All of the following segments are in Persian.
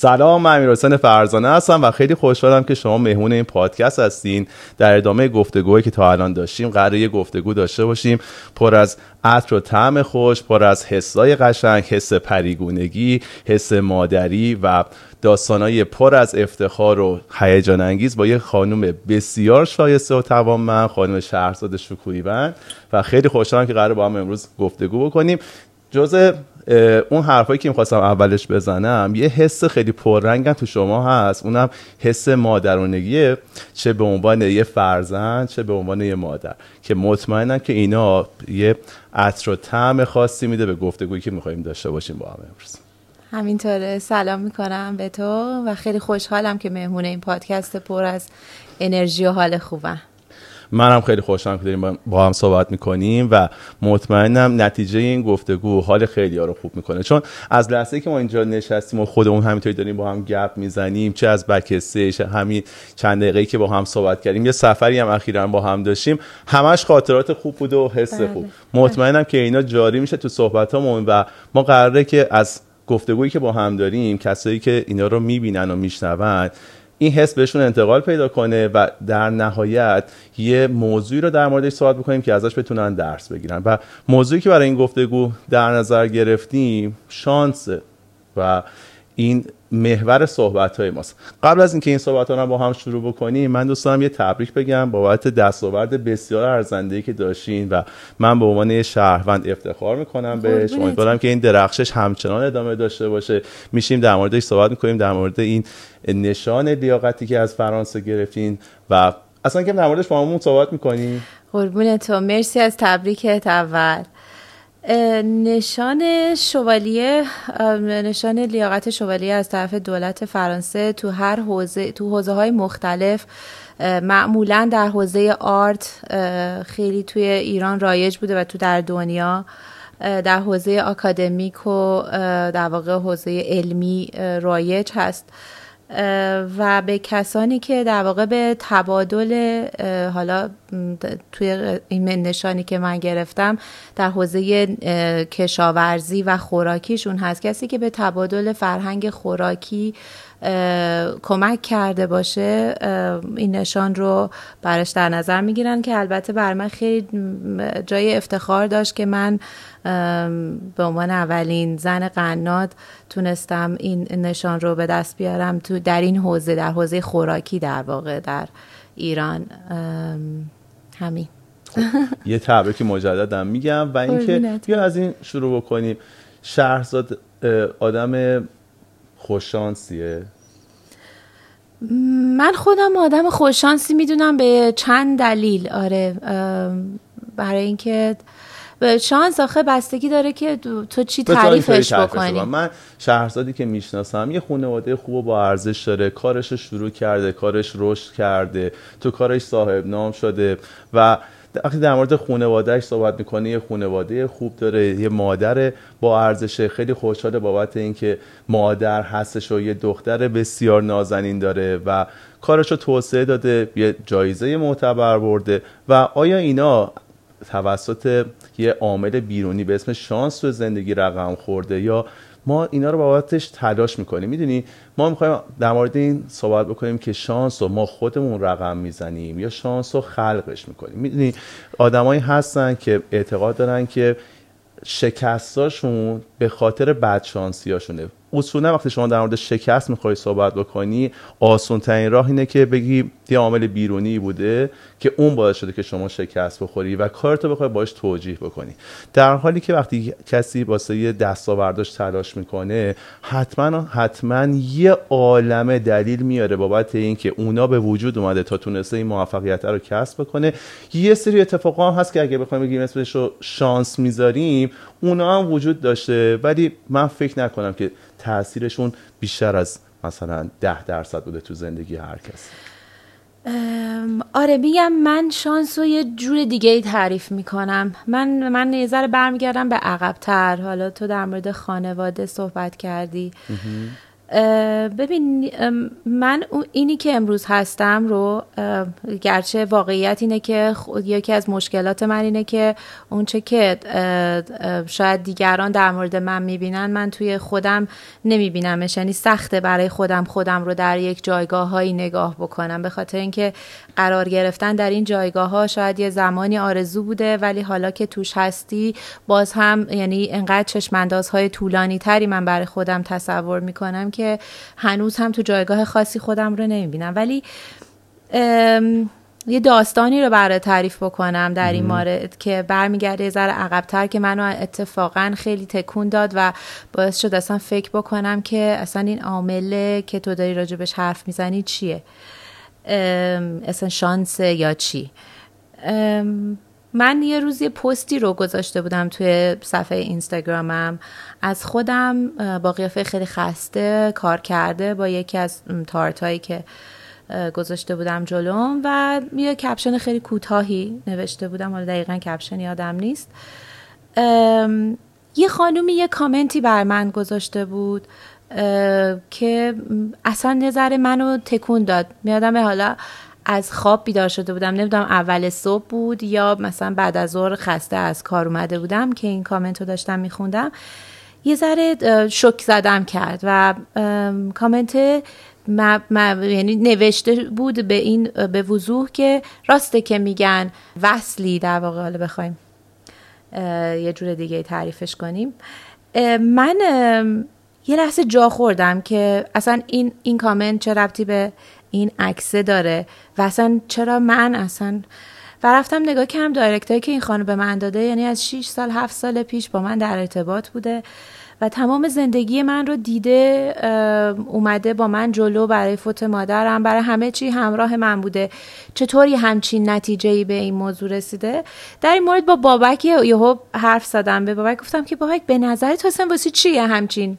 سلام من امیر حسین فرزانه هستم و خیلی خوشحالم که شما مهمون این پادکست هستین. در ادامه گفتگوهایی که تا الان داشتیم قراره یه گفتگو داشته باشیم. پر از عطر و طعم خوش پر از حسای قشنگ حس پریگونگی حس مادری و داستانای پر از افتخار و هیجان انگیز با یه خانم بسیار شایسته و توانمند خانم شهرزاد شکویوند و خیلی خوشحالم که قرار با هم امروز گفتگو بکنیم. جز اون حرفایی که می‌خواستم اولش بزنم یه حس خیلی پررنگم تو شما هست. اونم حس مادرونگیه چه به عنوان یه فرزند چه به عنوان یه مادر. که مطمئنم که اینا یه عطر و طعم خاصی میده به گفتگویی که می‌خوایم داشته باشیم با هم امروز. همینطوره. سلام می‌کنم به تو و خیلی خوشحالم که مهمون این پادکست پر از انرژی و حال خوبم. منم خیلی خوشحالم که داریم با هم صحبت می‌کنیم و مطمئنم نتیجه این گفتگو حال خیلی ها رو خوب می‌کنه چون از لحظه که ما اینجا نشستیم و خودمون همینطوری داریم با هم گپ می‌زنیم چه از بکسته همین چند دقیقه که با هم صحبت کردیم یه سفری هم اخیرا با هم داشتیم همش خاطرات خوب بود و حس بله. خوب مطمئنم که اینا جاری میشه تو صحبتامون و ما قراره که از گفتگویی که با هم داریم کسایی که اینا رو می‌بینن و میشنون این حس بهشون انتقال پیدا کنه و در نهایت یه موضوعی رو در موردش صحبت بکنیم که ازش بتونن درس بگیرن. و موضوعی که برای این گفتگو در نظر گرفتیم شانس و این محور صحبت های ماست. قبل از اینکه این صحبت ها رو با هم شروع بکنیم من دوست دارم یه تبریک بگم بابت دستاورد بسیار ارزنده که داشتین و من به عنوان یه شهروند افتخار می‌کنم بهش. امیدوارم که این درخشش همچنان ادامه داشته باشه. میشیم در موردش صحبت می‌کنیم در مورد این نشان لیاقتی که از فرانسه گرفتین و اصلا که در موردش با همون صحبت می‌کنیم. قربون تو مرسی از تبریکت اول. نشان شوالیه نشان لیاقت شوالیه از طرف دولت فرانسه تو هر حوزه تو حوزه های مختلف معمولا در حوزه آرت خیلی توی ایران رایج بوده و تو در دنیا. در حوزه آکادمیک و در واقع حوزه علمی رایج هست. و به کسانی که در واقع به تبادل حالا توی این نشانی که من گرفتم در حوزه کشاورزی و خوراکیشون هست. کسی که به تبادل فرهنگ خوراکی کمک کرده باشه این نشان رو برش در نظر می‌گیرن که البته بر من خیلی جای افتخار داشت که من به عنوان اولین زن قناد تونستم این نشان رو به دست بیارم تو در این حوزه در حوزه خوراکی در واقع در ایران. همین. خب، یه تبریک مجددم میگم و اینکه بیا از این شروع بکنیم. شهرزاد آدم خوششانسیه؟ من خودم آدم خوششانسی می‌دونم به چند دلیل آره برای اینکه شانس آخه بستگی داره که تو چی تعریفش بکنی. من شهرزادی که می‌شناسم یه خانواده خوب با ارزش داره. کارش شروع کرده کارش رشد کرده. تو کارش صاحب نام شده و وقتی در مورد خانوادهش صحبت می‌کنه یه خانواده خوب داره یه مادر با ارزش خیلی خوشحاله بابت اینکه مادر هستش و یه دختر بسیار نازنین داره و کارش رو توسعه داده یه جایزه معتبر برده. و آیا اینا توسط یه عامل بیرونی به اسم شانس تو زندگی رقم خورده یا ما اینا رو بابتش تلاش می‌کنیم. می‌دونی؟ ما می‌خوایم در مورد این صحبت بکنیم که شانس رو ما خودمون رقم می‌زنیم یا شانس رو خلقش می‌کنیم. می‌دونی؟ آدمایی هستن که اعتقاد دارن که شکستاشون به خاطر بدشانسیاشونه. اصولا وقتی شما در مورد شکست می‌خوای صحبت بکنی آسون ترین راه اینه که بگی یه عامل بیرونی بوده که اون باعث شده که شما شکست بخوری و کارتو بخوای باش توجیه بکنی. در حالی که وقتی کسی واسه یه دستاورداش تلاش می‌کنه حتما حتما یه عالمه دلیل میاره بابت اینکه اونا به وجود اومده تا تونسته این موفقیت رو کسب بکنه. یه سری اتفاقا هم هست که اگه بخوایم بگیم اسمش رو شانس می‌ذاریم اونا هم وجود داشته. ولی من فکر نکنم که تاثیرشون بیشتر از مثلا ده درصد بوده تو زندگی هر کس. آره میگم من شانس رو یه جور دیگه ای تعریف می‌کنم. من من یه ذره برمیگردم به عقبتر. حالا تو در مورد خانواده صحبت کردی. ببین من اینی که امروز هستم رو گرچه واقعیت اینه که یکی از مشکلات من اینه که اونچه که شاید دیگران در مورد من می‌بینن من توی خودم نمیبینمش. یعنی سخته برای خودم خودم رو در یک جایگاه هایی نگاه بکنم. به خاطر اینکه قرار گرفتن در این جایگاه ها شاید یه زمانی آرزو بوده ولی حالا که توش هستی باز هم یعنی انقدر چشمنداز های طولانی تری من برای خودم تصور می‌کنم که هنوز هم تو جایگاه خاصی خودم رو نمی‌بینم. ولی یه داستانی رو برای تعریف بکنم در این مورد که برمیگرده یه ذره عقبتر که منو اتفاقا خیلی تکون داد و باعث شد اصلا فکر بکنم که اصلا این عامله که تو داری راجبش حرف می‌زنی چیه؟ اصلا شانس یا چی؟ من یه روز یه پستی رو گذاشته بودم توی صفحه اینستاگرامم. از خودم با قیافه خیلی خسته کار کرده با یکی از تارتایی که گذاشته بودم جلوم و یه کپشن خیلی کوتاهی نوشته بودم. حالا دقیقا کپشن یادم نیست. یه خانومی یه کامنتی بر من گذاشته بود که اصلا نظر منو تکون داد. میادم حالا از خواب بیدار شده بودم. نمی‌دونم اول صبح بود یا مثلا بعد از ظهر خسته از کار اومده بودم که این کامنت رو داشتم میخوندم. یه ذره شک زدم کرد و کامنت یعنی نوشته بود به این به وضوح که راسته که میگن وصلی در واقع حالا بخوایم یه جور دیگه تعریفش کنیم. من یه لحظه جا خوردم که اصلا این این کامنت چه ربطی به این عکسه داره و اصلا چرا من اصلا و رفتم نگاه کردم دایرکتایی که این خانم به من داده یعنی از 6 سال 7 سال پیش با من در ارتباط بوده و تمام زندگی من رو دیده اومده با من جلو برای فوت مادرم برای همه چی همراه من بوده. چطوری همچین نتیجه ای به این موضوع رسیده؟ در این مورد با بابک یهو حرف زدم. به بابک گفتم که بابک به نظر تو اصلا واسه چیه همچین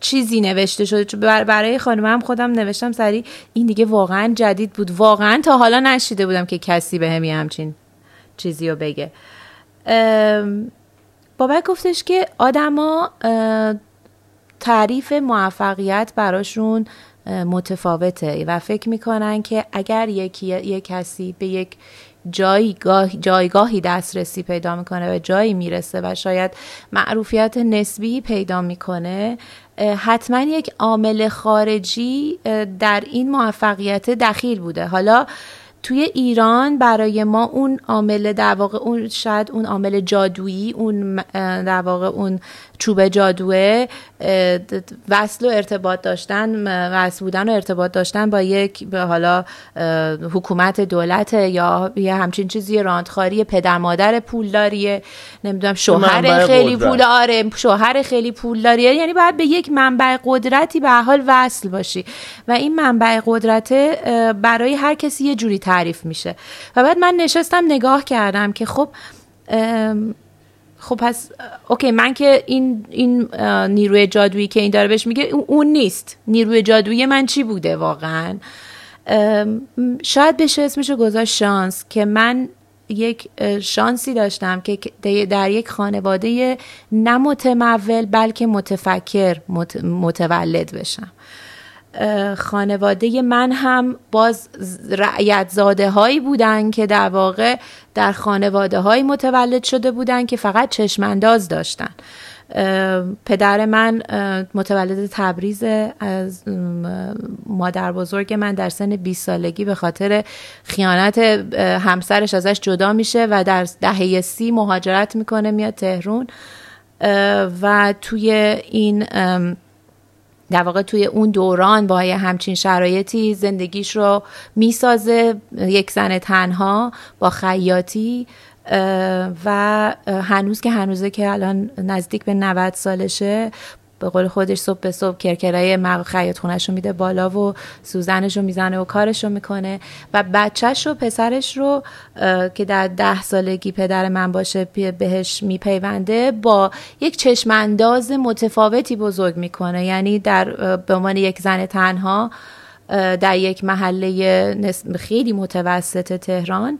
چیزی نوشته شده. برای خانمم خودم نوشتم سری این دیگه واقعا جدید بود. واقعا تا حالا نشیده بودم که کسی به همی همچین چیزی رو بگه. بابک گفتش که آدما تعریف موفقیت براشون متفاوته و فکر می‌کنن که اگر یکی یک کسی به یک جایگاه جایگاهی دسترسی پیدا می‌کنه و جایی می‌رسه و شاید معروفیت نسبی پیدا می‌کنه حتما یک عامل خارجی در این موفقیت دخیل بوده. حالا توی ایران برای ما اون عامل در واقع اون شاید اون عامل جادویی اون در واقع اون چوب جادوه وصل و ارتباط داشتن وصل بودن و ارتباط داشتن با یک به حالا حکومت دولت یا یه همچین چیزی راندخاری پدر مادر پولداریه نمی‌دونم شوهر خیلی پول آره شوهر خیلی پولداریه. یعنی باید به یک منبع قدرتی به حال وصل باشی. و این منبع قدرت برای هر کسی یه جوری تعریف میشه. و بعد من نشستم نگاه کردم که خب خب پس اوکی من که این این نیروی جادویی که این داره بهش میگه اون نیست. نیروی جادویی من چی بوده واقعا؟ شاید بشه اسمشو گذاشت شانس که من یک شانسی داشتم که در یک خانواده نه متمول بلکه متفکر متولد بشم. خانواده من هم باز رعیت زاده هایی بودن که در واقع در خانواده هایی متولد شده بودن که فقط چشمانداز داشتن. پدر من متولد تبریز از مادر بزرگ من در سن 20 سالگی به خاطر خیانت همسرش ازش جدا میشه و در دهه سی مهاجرت می‌کنه میاد تهرون و توی این در واقع توی اون دوران با همچین شرایطی زندگیش رو می‌سازه یک زن تنها با خیاطی و هنوز که هنوزه که الان نزدیک به 90 سالشه به قول خودش صبح به صبح کرکرای مغ خیاط خونش میده بالا و سوزنش رو می‌زنه و کارش رو می‌کنه. و بچهش رو پسرش رو که در ده سالگی پدر من باشه بهش میپیونده با یک چشمانداز متفاوتی بزرگ می‌کنه. یعنی در به عنوان یک زن تنها در یک محله خیلی متوسط تهران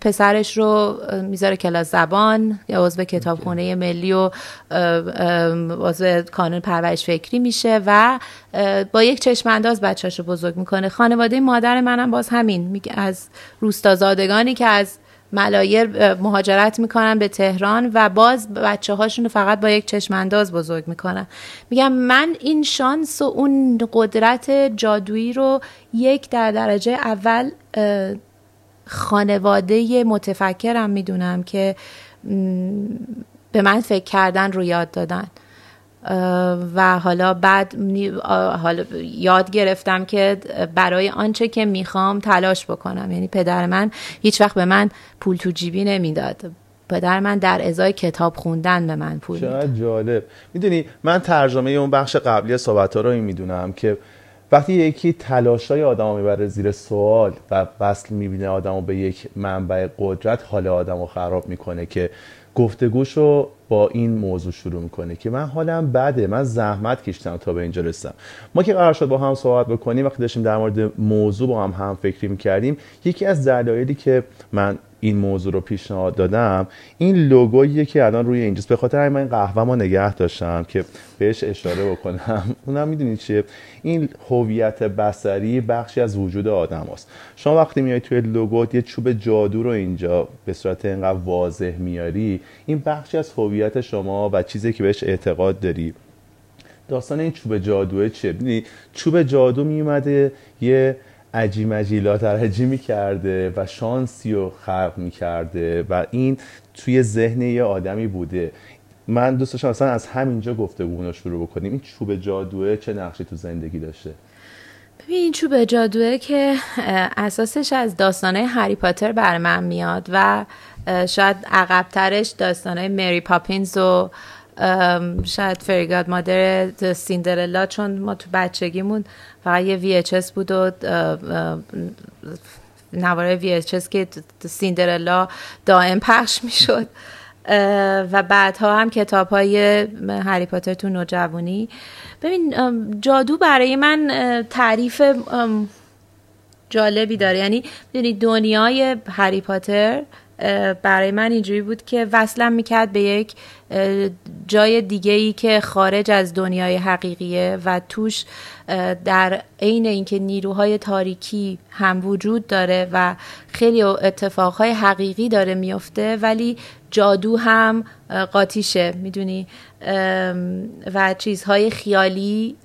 پسرش رو می‌ذاره کلاس زبان یا عضو کتابخونه ملی و عضو کانون پرورش فکری میشه و با یک چشم انداز بچهش رو بزرگ می‌کنه. خانواده مادر منم باز همین از روستازادگانی که از ملایر مهاجرت می‌کنن به تهران و باز بچه هاشون رو فقط با یک چشمانداز بزرگ می‌کنن. میگم من این شانس و اون قدرت جادویی رو یک در درجه اول خانواده متفکرم می‌دونم که به من فکر کردن رو یاد دادن. و حالا بعد حالا یاد گرفتم که برای آنچه که می‌خوام تلاش بکنم. یعنی پدر من هیچ وقت به من پول تو جیبی نمی‌داد. پدر من در ازای کتاب خوندن به من پول چقدر جالب. می‌دونی من ترجمه اون بخش قبلی صحبت ها رو این می‌دونم که وقتی یکی تلاشای آدم می‌بره زیر سوال و وصل می‌بینه آدم به یک منبع قدرت حال آدم رو خراب می‌کنه که گفتگوش رو با این موضوع شروع می‌کنه که من حالم بده من زحمت کشیدم تا به اینجا رسیدم. ما که قرار شد با هم صحبت بکنیم وقتی داشتیم در مورد موضوع با هم هم فکری می‌کردیم یکی از دلایلی که من این موضوع رو پیشنهاد دادم این لوگویی که الان روی اینجاست به خاطر من قهوه ما نگه داشتم که بهش اشاره بکنم. اونم می‌دونید چیه؟ این هویت بصری بخشی از وجود آدم است شما وقتی میای توی لوگو یه چوب جادو رو اینجا به صورت اینقدر واضح میاری این بخشی از هویت شما و چیزی که بهش اعتقاد داری. داستان این چوب جادوه چیه؟ چوب جادو میومده یه عجی مجیلات عجی می‌کرده و شانسی رو خلق می‌کرده و این توی ذهن یه آدمی بوده. من دوست داشتم اصلا از همینجا گفتگو رو شروع بکنیم. این چوب جادوه چه نقشی تو زندگی داشته؟ ببین این چوب جادوه که اساسش از داستانه هری پاتر بر من میاد و شاید عقبترش داستانه مری پاپینز و شاید فریگاد مادر سیندرلا چون ما تو بچگیمون فقط یه VHS بود و نواره VHS که سیندرلا دائم پخش می‌شد. و بعدها هم کتاب های هری پاتر تو نوجوانی ببین جادو برای من تعریف جالبی داره. یعنی دنیای هری پاتر برای من اینجوری بود که وصلم می‌کرد به یک جای دیگه ای که خارج از دنیای حقیقیه و توش در عین اینکه نیروهای تاریکی هم وجود داره و خیلی اتفاقهای حقیقی داره میفته ولی جادو هم قاطیشه می‌دونی؟ و چیزهای خیالی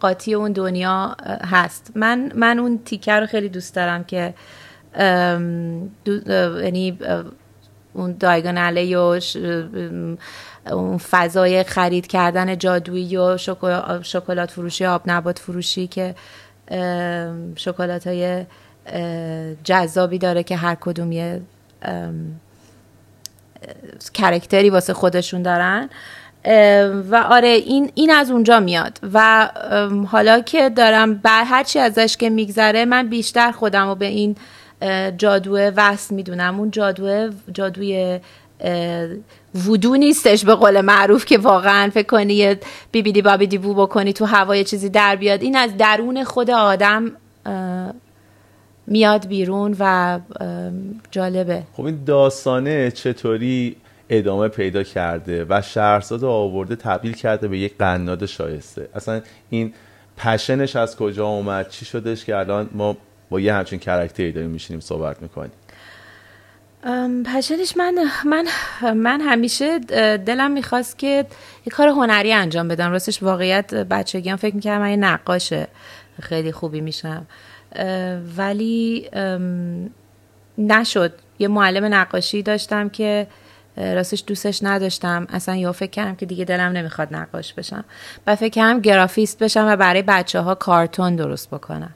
قاطی اون دنیا هست. من من اون تیکه رو خیلی دوست دارم که یعنی اون دایگاناله و اون فضای خرید کردن جادویی و شکلات فروشی آب نبات فروشی که شکلات های جذابی داره که هر کدوم یه کرکتری واسه خودشون دارن. و آره این, این از اونجا میاد. و حالا که دارم بر هرچی ازش که میگذره من بیشتر خودم رو به این جادوه وصل می‌دونم. اون جادوه جادوی وودو نیستش به قول معروف که واقعا فکر کنی یه بیبیدی بابیدی بو بکنی تو هوای چیزی در بیاد. این از درون خود آدم میاد بیرون و جالبه. خب این داستانه چطوری ادامه پیدا کرده و شهرزاد آورده تبدیل کرده به یک قناد شایسته؟ اصلا این پشنش از کجا اومد؟ چی شدش که الان ما با یه همچین کرکتری داریم میشینیم صحبت می‌کنیم. پشنش من من من همیشه دلم می‌خواست که یه کار هنری انجام بدم. راستش واقعیت بچگی هم فکر می‌کردم من یه نقاشه. خیلی خوبی میشم. ولی نشد. یه معلم نقاشی داشتم که راستش دوستش نداشتم. اصلا یا فکر کردم که دیگه دلم نمی‌خواد نقاش بشم. و فکر کردم گرافیست بشم و برای بچه ها کارتون درست بکنم.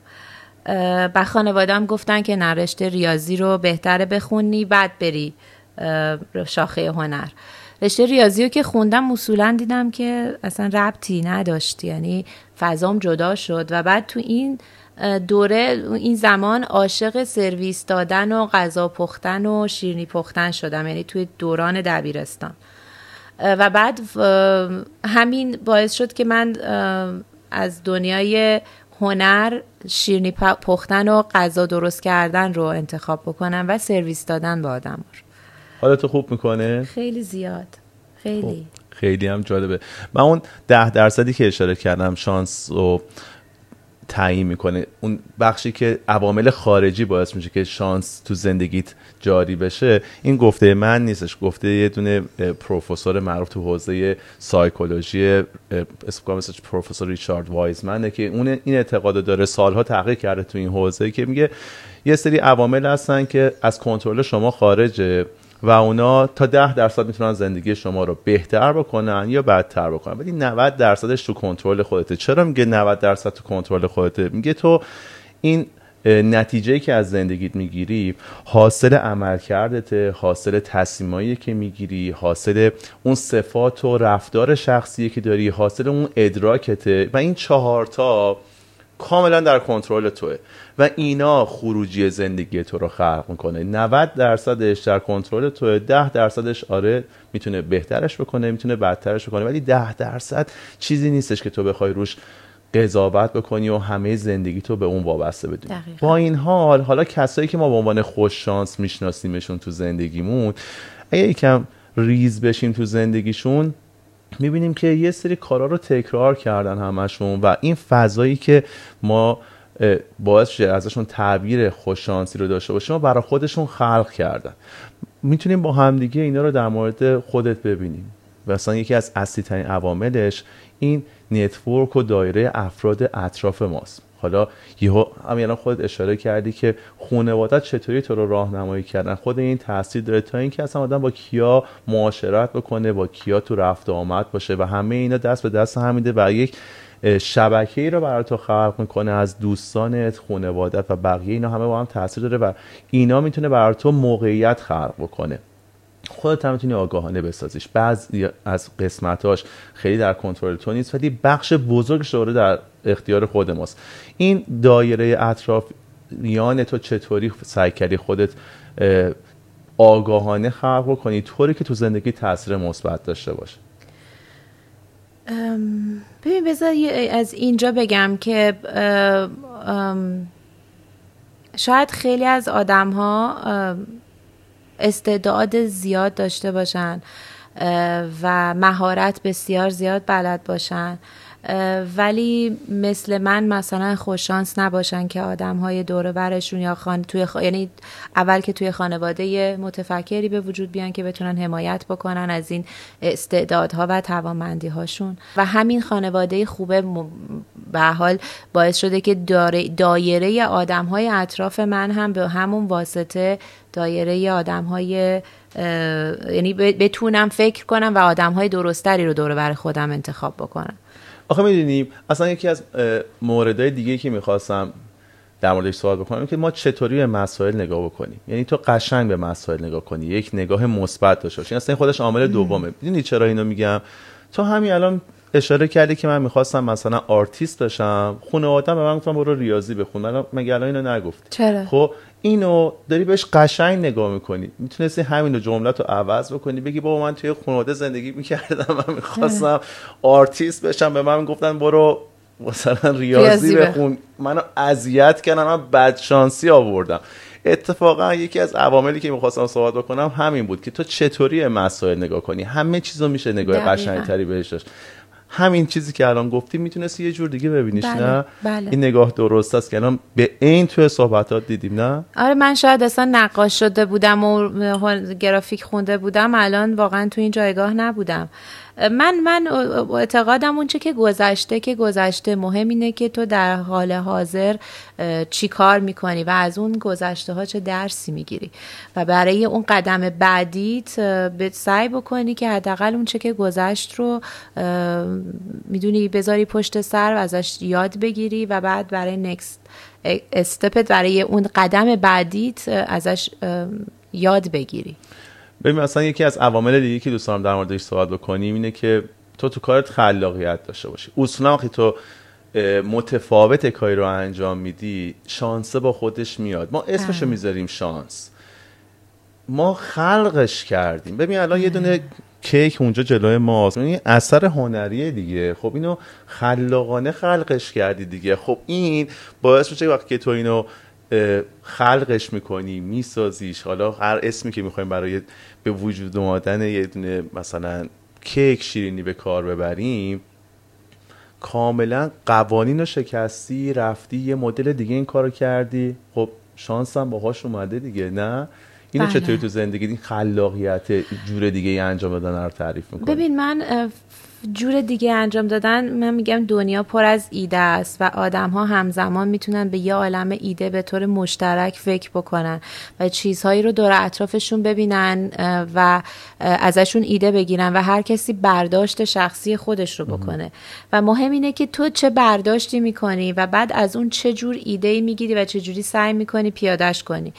به خانوادم گفتن که نرشته ریاضی رو بهتره بخونی بعد بری شاخه هنر. رشته ریاضی رو که خوندم اصولا دیدم که اصلا ربطی نداشت یعنی فضام جدا شد. و بعد تو این دوره این زمان عاشق سرویس دادن و غذا پختن و شیرنی پختن شدم یعنی توی دوران دبیرستان. و بعد همین باعث شد که من از دنیای هنر شیرنی پختن و غذا درست کردن رو انتخاب بکنم و سرویس دادن به آدم رو حالت خوب می‌کنه؟ خیلی زیاد خیلی خوب. خیلی هم جالبه من اون ده درصدی که اشاره کردم شانس و تعیین می‌کنه. اون بخشی که عوامل خارجی باعث میشه که شانس تو زندگیت جاری بشه این گفته من نیستش. گفته یه دونه پروفسور معروف تو حوزه سایکولوژی اسم مثل پروفسور ریچارد وایزمنه که اون این اعتقاد داره سالها تحقیق کرده تو این حوزه که میگه یه سری عوامل هستن که از کنترل شما خارجه. و اونا تا ده درصد می‌تونن زندگی شما رو بهتر بکنن یا بدتر بکنن. ولی 90 درصدش تو کنترل خودته. چرا میگه 90 درصد تو کنترل خودته؟ میگه تو این نتیجه که از زندگیت می‌گیری حاصل عمل کردته حاصل تصمیمایی که می‌گیری حاصل اون صفات و رفتار شخصی که داری حاصل اون ادراکته. و این چهارتا کاملا در کنترل توه. و اینا خروجی زندگی تو رو خلق می‌کنه. 90 درصدش در کنترل توه 10 درصدش آره می‌تونه بهترش بکنه می‌تونه بدترش بکنه ولی 10 درصد چیزی نیستش که تو بخوای روش قضاوت بکنی و همه زندگی تو به اون وابسته بدونی. با این حال حالا کسایی که ما به عنوان خوش شانس میشناسیمشون تو زندگیمون اگه یکم ریز بشیم تو زندگیشون می‌بینیم که یه سری کارا رو تکرار کردن همشون و این فضایی که ما باعث شه ازشون تعبیر خوششانسی رو داشته باشیم و برای خودشون خلق کردن. می‌تونیم با همدیگه اینا رو در مورد خودت ببینیم. اصلا یکی از اصلی ترین عواملش این network و دایره افراد اطراف ماست. حالا یهو همین خودت اشاره کردی که خانوادت چطوری تو رو راهنمایی کردن. خود این تاثیر داره تا اینکه اصلا آدم با کیا معاشرت بکنه با کیا تو رفت آمد باشه و همه اینا دست به دست هم میده و یک شبکه ای رو برای تو خلق می‌کنه از دوستانت خانوادت و بقیه اینا همه با هم تاثیر داره و اینا می‌تونه برای تو موقعیت خلق بکنه. خودت هم می‌تونی آگاهانه بسازیش. بعضی از قسمتاش خیلی در کنترل تو نیست ولی بخش بزرگش داره در اختیار خود ماست. این دایره اطرافیان تو چطوری سعی کردی خودت آگاهانه خلق بکنی؟ طوری که تو زندگی تاثیر مثبت داشته باشه. ببین بذار از اینجا بگم که شاید خیلی از آدم ها استعداد زیاد داشته باشن و مهارت بسیار زیاد بلد باشن. ولی مثل من مثلا خوششانس نباشن که آدم های دور برشون یا خان... توی یعنی اول که توی خانواده متفکری به وجود بیان که بتونن حمایت بکنن از این استعدادها و توانمندی هاشون و همین خانواده خوبه به حال باعث شده که دایره آدم های اطراف من هم به همون واسطه دایره آدم های یعنی بتونم فکر کنم و آدم های درستری رو دور بر خودم انتخاب بکنم. آخه می‌دونیم اصلا یکی از موردهای دیگه که می‌خواستم در موردش صحبت بکنم که ما چطوری به مسائل نگاه بکنیم. یعنی تو قشنگ به مسائل نگاه کنی یک نگاه مثبت داشته باشی. اصلا خودش عامل دومه. می‌دونی چرا اینو میگم؟ تو همین الان اشاره کردی که من می‌خواستم مثلا آرتیست بشم خانواده‌ام به من گفتن برو ریاضی بخون. من مگه الان اینو نگفتی چرا؟ خب اینو داری بهش قشنگ نگاه می‌کنی. می‌تونستی همین جملت رو عوض بکنی. بگی بابا من توی خانواده زندگی می‌کردم من می‌خواستم آرتیست بشم. به من گفتن برو مثلا ریاضی, بخون. منو اذیت کردن. من بدشانسی آوردم. اتفاقا یکی از عواملی که می‌خواستم صحبت بکنم همین بود که تو چطوری مسائل نگاه کنی؟ همه چیزو میشه نگاه قشنگتری بهش داشت. همین چیزی که الان گفتی می‌تونستی یه جور دیگه ببینیش بله، نه؟ بله. این نگاه درست است که الان به این توی صحبتات دیدیم نه؟ آره من شاید اصلا نقاش شده بودم و گرافیک خونده بودم الان واقعا تو این جایگاه نبودم. من من اعتقادم اون چه که گذشته که گذشته مهم اینه که تو در حال حاضر چی کار می‌کنی و از اون گذشته ها چه درسی می‌گیری و برای اون قدم بعدیت به سعی بکنی که حداقل اون چه که گذشت رو می‌دونی بذاری پشت سر و ازش یاد بگیری و بعد برای نکست استپت برای اون قدم بعدیت ازش یاد بگیری. ببین مثلا یکی از عوامل دیگه که دوست دارم در موردش صحبت بکنیم اینه که تو تو کارت خلاقیت داشته باشی. اصولا وقتی تو متفاوت کاری رو انجام میدی شانسه با خودش میاد. ما اسمشو می‌ذاریم شانس. ما خلقش کردیم. ببین الان یه دونه کیک اونجا جلوی ماست. این اثر هنریه دیگه. خب اینو خلاقانه خلقش کردی دیگه. خب این باعث میشه وقتی که تو اینو خلقش می‌کنی میسازیش. حالا هر اسمی که می‌خوایم برای به وجود اومدن یه دونه مثلا کیک شیرینی به کار ببریم کاملا قوانین رو شکستی رفتی یه مدل دیگه این کارو کردی. خب شانس هم باهاش اومده دیگه نه؟ اینو بله. چطوری تو زندگی این خلاقیت جور دیگه ای انجام دادن رو تعریف می‌کنی. ببین من جور دیگه انجام دادن من میگم دنیا پر از ایده است و آدم ها همزمان می‌تونن به یه عالم ایده به طور مشترک فکر بکنن و چیزهایی رو دور اطرافشون ببینن و ازشون ایده بگیرن و هر کسی برداشت شخصی خودش رو بکنه. و مهم اینه که تو چه برداشتی می‌کنی و بعد از اون چه جور ایده ای می‌گیری و چه جوری سعی می‌کنی پیادش کنی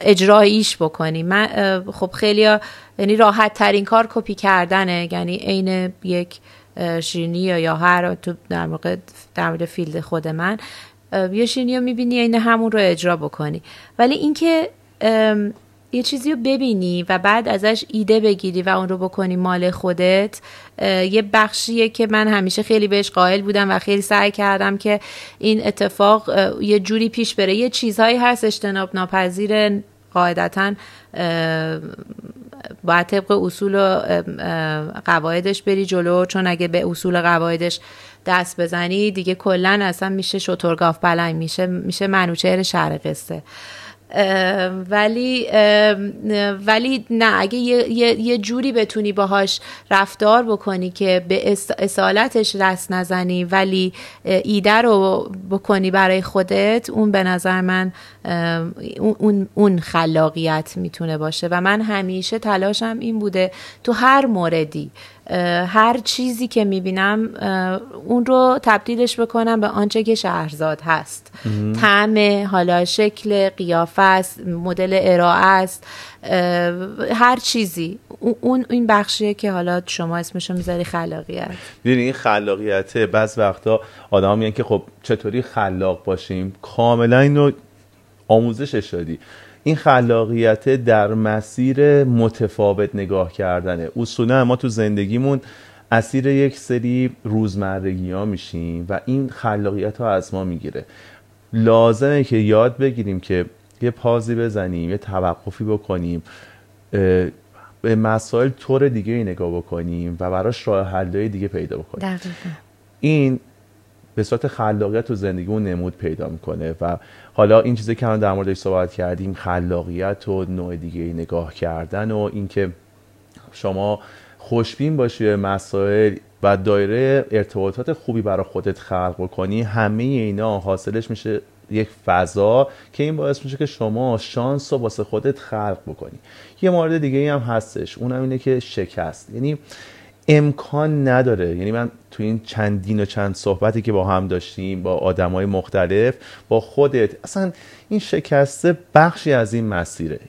اجراییش بکنی. من خب خیلی یعنی راحت ترین کار کپی کردنه. یعنی عین یک شیرینی یا هر تو در موقع در مورد field خود من یه شیرینی رو می‌بینی عین همون رو اجرا بکنی. ولی اینکه یه چیزی رو ببینی و بعد ازش ایده بگیری و اون رو بکنی مال خودت یه بخشیه که من همیشه خیلی بهش قائل بودم و خیلی سعی کردم که این اتفاق یه جوری پیش بره. یه چیزهایی هست اجتناب ناپذیر قاعدتا باید طبق اصول و قواعدش بری جلو چون اگه به اصول قواعدش دست بزنی دیگه کلا اصلا میشه شطرگاف پلنگ میشه میشه منوچهر شهر قصه. ولی ولی نه اگه یه, یه،, جوری بتونی باهاش رفتار بکنی که به اصالتش رست نزنی ولی ایده رو بکنی برای خودت اون به نظر من اون, اون خلاقیت می‌تونه باشه. و من همیشه تلاشم این بوده تو هر موردی هر چیزی که می‌بینم اون رو تبدیلش بکنم به آنچه که شهرزاد هست. طعم حالا شکل قیافه است مدل ارائه است هر چیزی. اون این بخشیه که حالا شما اسمشو می‌ذاری خلاقیت. ببین این خلاقیت بعض وقتا آدم میگن که خب چطوری خلاق باشیم؟ کاملا اینو آموزشش شدی. این خلاقیت در مسیر متفاوت نگاه کردنه. اصولا ما تو زندگیمون اسیر یک سری روزمرگی ها میشیم و این خلاقیت ها از ما می‌گیره. لازمه که یاد بگیریم که یه پازی بزنیم یه توقفی بکنیم به مسائل طور دیگه ای نگاه بکنیم و براش راه حلهای دیگه پیدا بکنیم. این به صورت خلاقیت تو زندگیمون نمود پیدا می‌کنه و حالا این چیزی که در موردش صحبت کردیم خلاقیت و نوع دیگه نگاه کردن و اینکه شما خوشبین باشی به مسائل و دایره ارتباطات خوبی برای خودت خلق بکنی همه اینا حاصلش میشه یک فضا که این باعث میشه که شما شانس رو واسه خودت خلق بکنی. یه مورد دیگه هم هستش اونم اینه که شکست. یعنی امکان نداره. یعنی من تو این چندین و چند صحبتی که با هم داشتیم با آدمای مختلف با خودت اصلا این شکسته بخشی از این مسیره.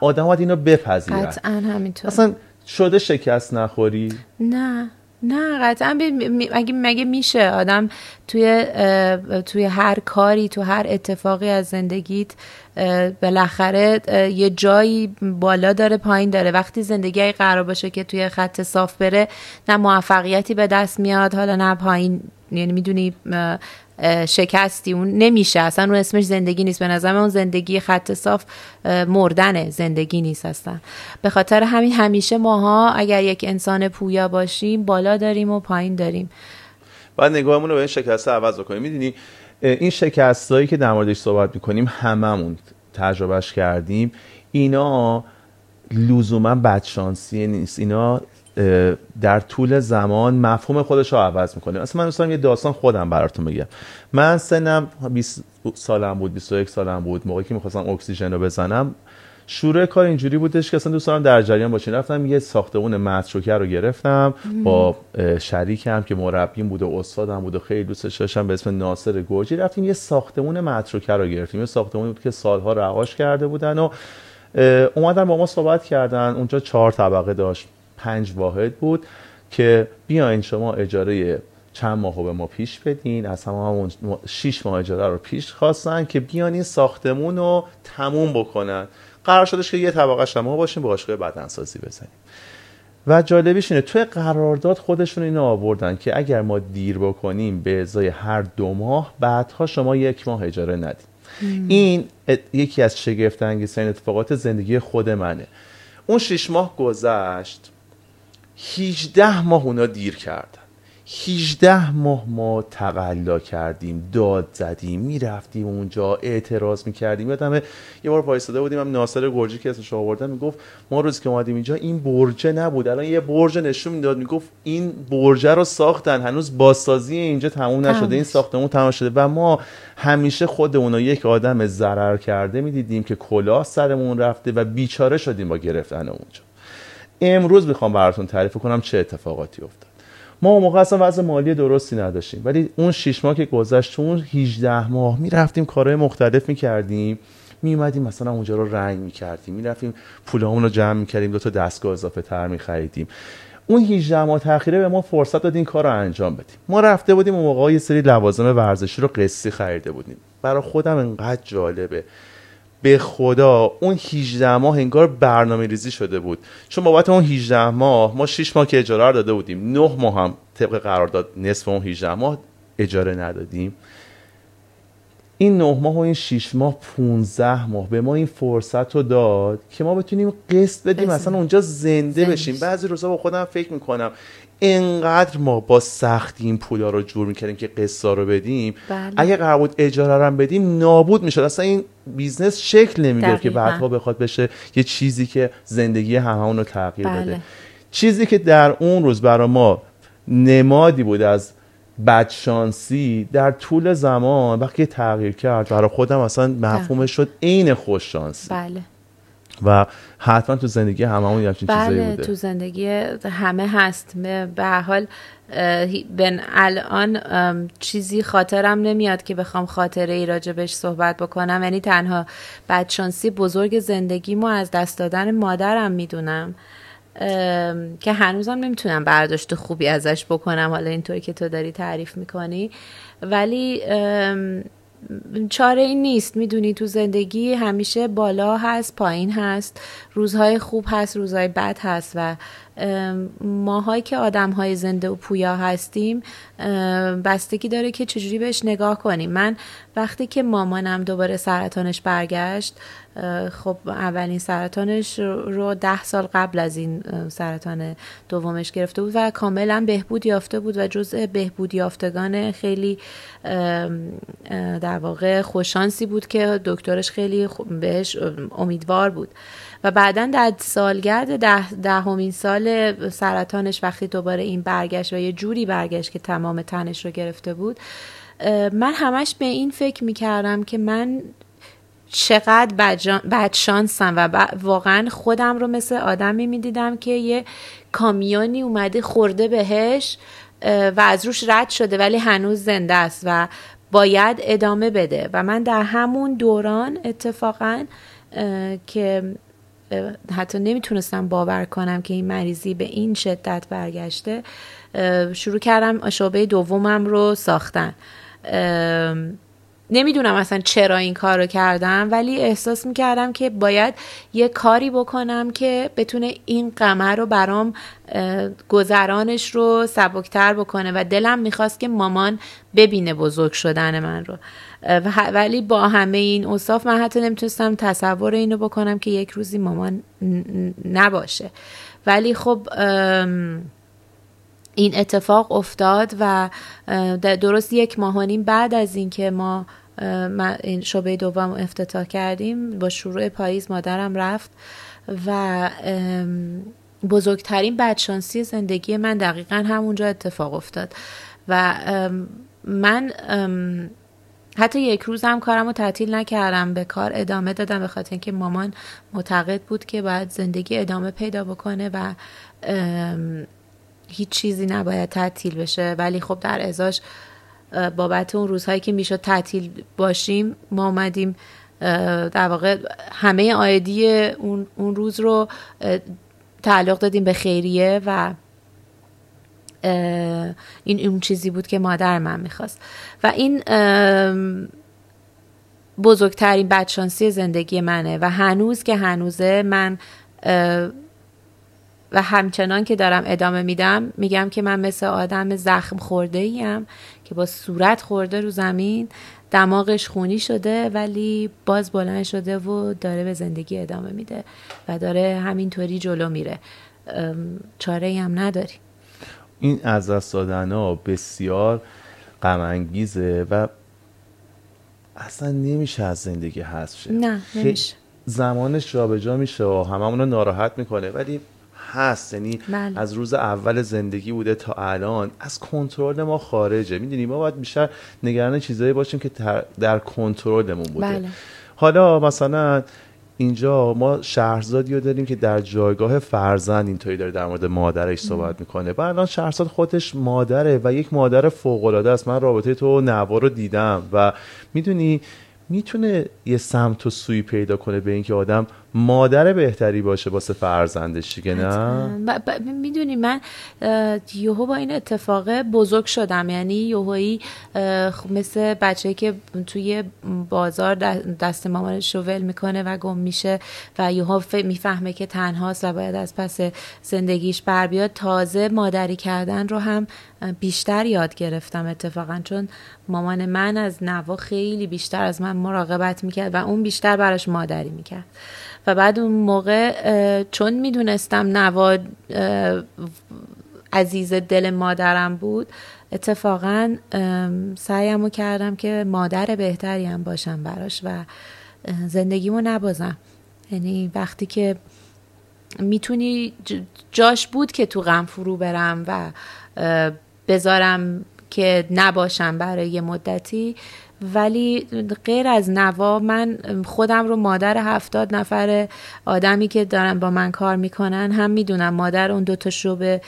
آدم باید اینو بپذیرن. قطعا همینطور. اصلا شده شکست نخوری؟ نه. نه قطعا مگه مگه میشه آدم توی توی هر کاری تو هر اتفاقی از زندگیت بالاخره یه جایی بالا داره پایین داره. وقتی زندگی قرار باشه که توی خط صاف بره نه موفقیتی به دست میاد حالا نه پایین. یعنی می‌دونی شکستی. اون نمیشه. اصلا اون اسمش زندگی نیست. به نظر اون زندگی خط صاف مردنه زندگی نیست اصلا. به خاطر همین همیشه ماها اگر یک انسان پویا باشیم بالا داریم و پایین داریم. بعد نگاهمون رو به این شکست عوض بکنیم. می‌دونی این شکستایی که در موردش صحبت می‌کنیم هممون تجربهش کردیم. اینا لزوما بدشانسی نیست. اینا در طول زمان مفهوم خودش رو عوض می‌کنه. اصلا من دوستان یه داستان خودم براتون بگم. من سنم 20 سالم بود 21 سالم بود موقعی که می‌خواستم اکسیژن رو بزنم. شروع کار اینجوری بودش که اصلا دوست دارم در جریان باشین. رفتم یه ساختمون متروکه رو گرفتم با شریکم که مربیم بود و استادم بود و خیلی دوستش داشتم به اسم ناصر گوجی رفتیم یه ساختمون متروکه رو گرفتیم. یه ساختمونی بود که سالها رقاش کرده بودن و اومدن با ما صحبت کردن. اونجا چهار طبقه داشت. پنج واحد بود که بیاین شما اجاره چند ماه به ما پیش بدین. از همون شیش ماه اجاره رو پیش خواستن که بیان این ساختمون رو تموم بکنن. قرار شدش که یه طبقه شما باشیم با عاشق بدنسازی بزنیم. و جالبیش اینه توی قرارداد خودشون اینو آوردن که اگر ما دیر بکنیم به ازای هر دو ماه بعدها شما یک ماه اجاره ندید این یکی از شگفت انگیزترین اتفاقات زندگی خود منه. اون شش ماه گذشت. 18 ماه اونا دیر کردن. 18 ماه ما تقلا کردیم داد زدیم می‌رفتیم اونجا اعتراض می‌کردیم. یادم یه بار وایساده بودیم هم ناصر گرجی که اسمش آوردن می‌گفت ما روزی که اومدیم اینجا این برجه نبود. الان یه برج نشون می‌داد می‌گفت این برجه رو ساختن هنوز بازسازی اینجا تموم نشده این ساختمون تمام شده. و ما همیشه خودمون رو یک آدم ضرر کرده می‌دیدیم که کلاه سرمون رفته و بیچاره شدیم با گرفتن اونجا. امروز می‌خوام براتون تعریف کنم چه اتفاقاتی افتاد. ما اون موقع اصلا وضع مالی درستی نداشتیم ولی اون 6 ماه که گذشت تو اون 18 ماه می‌رفتیم کارهای مختلف می‌کردیم. میومدیم مثلا اونجا رو رنگ می‌کردیم می‌رفتیم پولامون رو جمع می‌کردیم دو تا دستگاه اضافه تر میخریدیم. اون 18 ماه تاخیره به ما فرصت داد این کار رو انجام بدیم. ما رفته بودیم اون موقع یه سری لوازم ورزشی رو قصی خریده بودیم. برای خودم انقدر جالبه. به خدا اون 18 ماه انگار برنامه ریزی شده بود. چون بابت اون 18 ماه ما 6 ماه که اجاره رو داده بودیم 9 ماه هم طبق قرارداد نصف اون 18 ماه اجاره ندادیم. این 9 ماه و این 6 ماه 15 ماه به ما این فرصت رو داد که ما بتونیم قسط بدیم مثلا اونجا زنده بشیم. بعضی روزا با خودم فکر می‌کنم انقدر ما با سختی این پولا رو جور می‌کردیم که قسط رو بدیم بله. اگه قرار بود اجاره رو بدیم نابود می‌شد. اصلا این business شکل نمی‌گرفت که بعدها بخواد بشه یه چیزی که زندگی همه رو تغییر بله. بده. چیزی که در اون روز برای ما نمادی بود از بدشانسی در طول زمان وقتی تغییر کرد برای خودم اصلا مفهومش شد عین خوششانسی. بله. و حتما تو زندگی همه همون یه بله تو زندگی همه هست. به حال بن الان چیزی خاطرم نمیاد که بخوام خاطره ای راجبش صحبت بکنم. یعنی تنها بدشانسی بزرگ زندگی ما از دست دادن مادرم می‌دونم. که هنوزم نمی‌تونم برداشت خوبی ازش بکنم. حالا اینطوری که تو داری تعریف می‌کنی. ولی چاره این نیست. می‌دونی تو زندگی همیشه بالا هست پایین هست. روزهای خوب هست روزهای بد هست و ماهایی که آدم های زنده و پویا هستیم بستگی داره که چجوری بهش نگاه کنیم. من وقتی که مامانم دوباره سرطانش برگشت خب اولین سرطانش رو ده سال قبل از این سرطان دومش گرفته بود و کاملا بهبود یافته بود و جزء بهبود یافتگان خیلی در واقع خوشانسی بود که دکترش خیلی بهش امیدوار بود. و بعدا در سالگرد ده دهمین سال سرطانش وقتی دوباره این برگشت و یه جوری برگشت که تمام تنش رو گرفته بود من همش به این فکر می‌کردم که من چقدر بدشانسم و واقعا خودم رو مثل آدمی می‌دیدم که یه کامیونی اومده خورده بهش و از روش رد شده ولی هنوز زنده است و باید ادامه بده. و من در همون دوران اتفاقا که حتی نمی‌تونستم باور کنم که این مریضی به این شدت برگشته شروع کردم شعبه دومم رو ساختن. نمی‌دونم اصلا چرا این کار رو کردم ولی احساس می‌کردم که باید یه کاری بکنم که بتونه این قمر رو برام گذرانش رو سبکتر بکنه و دلم می‌خواست که مامان ببینه بزرگ شدن من رو. ولی با همه این اصاف من حتی نمی‌تونستم تصور اینو بکنم که یک روزی مامان نباشه. ولی خب این اتفاق افتاد و درست یک ماه بعد از اینکه ما این شعبه دوم افتتاح کردیم با شروع پاییز مادرم رفت و بزرگترین بدشانسی زندگی من دقیقا همونجا اتفاق افتاد و من حتی یک روز هم کارم رو تعطیل نکردم به کار ادامه دادم به خاطر اینکه مامان معتقد بود که باید زندگی ادامه پیدا بکنه و هیچ چیزی نباید تعطیل بشه. ولی خب در ازاش بابت اون روزهایی که می‌شد تعطیل باشیم ما اومدیم در واقع همه آیدی اون, اون روز رو تعلق دادیم به خیریه و این اون چیزی بود که مادر من می‌خواست. و این بزرگترین بدشانسی زندگی منه و هنوز که هنوزه من و همچنان که دارم ادامه میدم میگم که من مثل آدم زخم خورده ایم که با صورت خورده رو زمین دماغش خونی شده ولی باز بلند شده و داره به زندگی ادامه میده و داره همینطوری جلو میره. چاره هم نداری. این از دست دادن ها بسیار غم و اصلا نمیشه از زندگی هست شه. نه نمیشه. زمانش جابجا میشه و هممون رو ناراحت می‌کنه ولی هست یعنی بله. از روز اول زندگی بوده تا الان. از کنترل ما خارجه. می‌دونی ما باید بیشتر نگران چیزایی باشیم که در کنترلمون بوده. بله. حالا مثلا اینجا ما شهرزادی رو داریم که در جایگاه فرزند اینطوری داره در مورد مادرش صحبت می‌کنه. و الان شهرزاد خودش مادره و یک مادر فوق العاده است. من رابطه تو نوا رو دیدم و می‌دونی می‌تونه یه سمت و سوی پیدا کنه به اینکه آدم مادر بهتری باشه واسه فرزندش دیگه نه؟ می‌دونی من یوهو با این اتفاق بزرگ شدم. یعنی یوهویی مثل بچه که توی بازار دست مامانش رو ول می‌کنه و گم میشه و یوهو می‌فهمه که تنهاست و باید از پس زندگیش بر بیاد تازه مادری کردن رو هم بیشتر یاد گرفتم اتفاقا. چون مامان من از نوا خیلی بیشتر از من مراقبت می‌کرد و اون بیشتر براش مادری می‌کرد. و بعد اون موقع چون می‌دونستم نواد عزیز دل مادرم بود اتفاقا سعیم کردم که مادر بهتری هم باشم براش و زندگیمو نبازم. یعنی وقتی که می‌تونی جاش بود که تو غم فرو برم و بذارم که نباشم برای یه مدتی ولی غیر از نوا من خودم رو مادر هفتاد نفر آدمی که دارن با من کار می‌کنن هم می‌دونم. مادر اون دوتا شعبه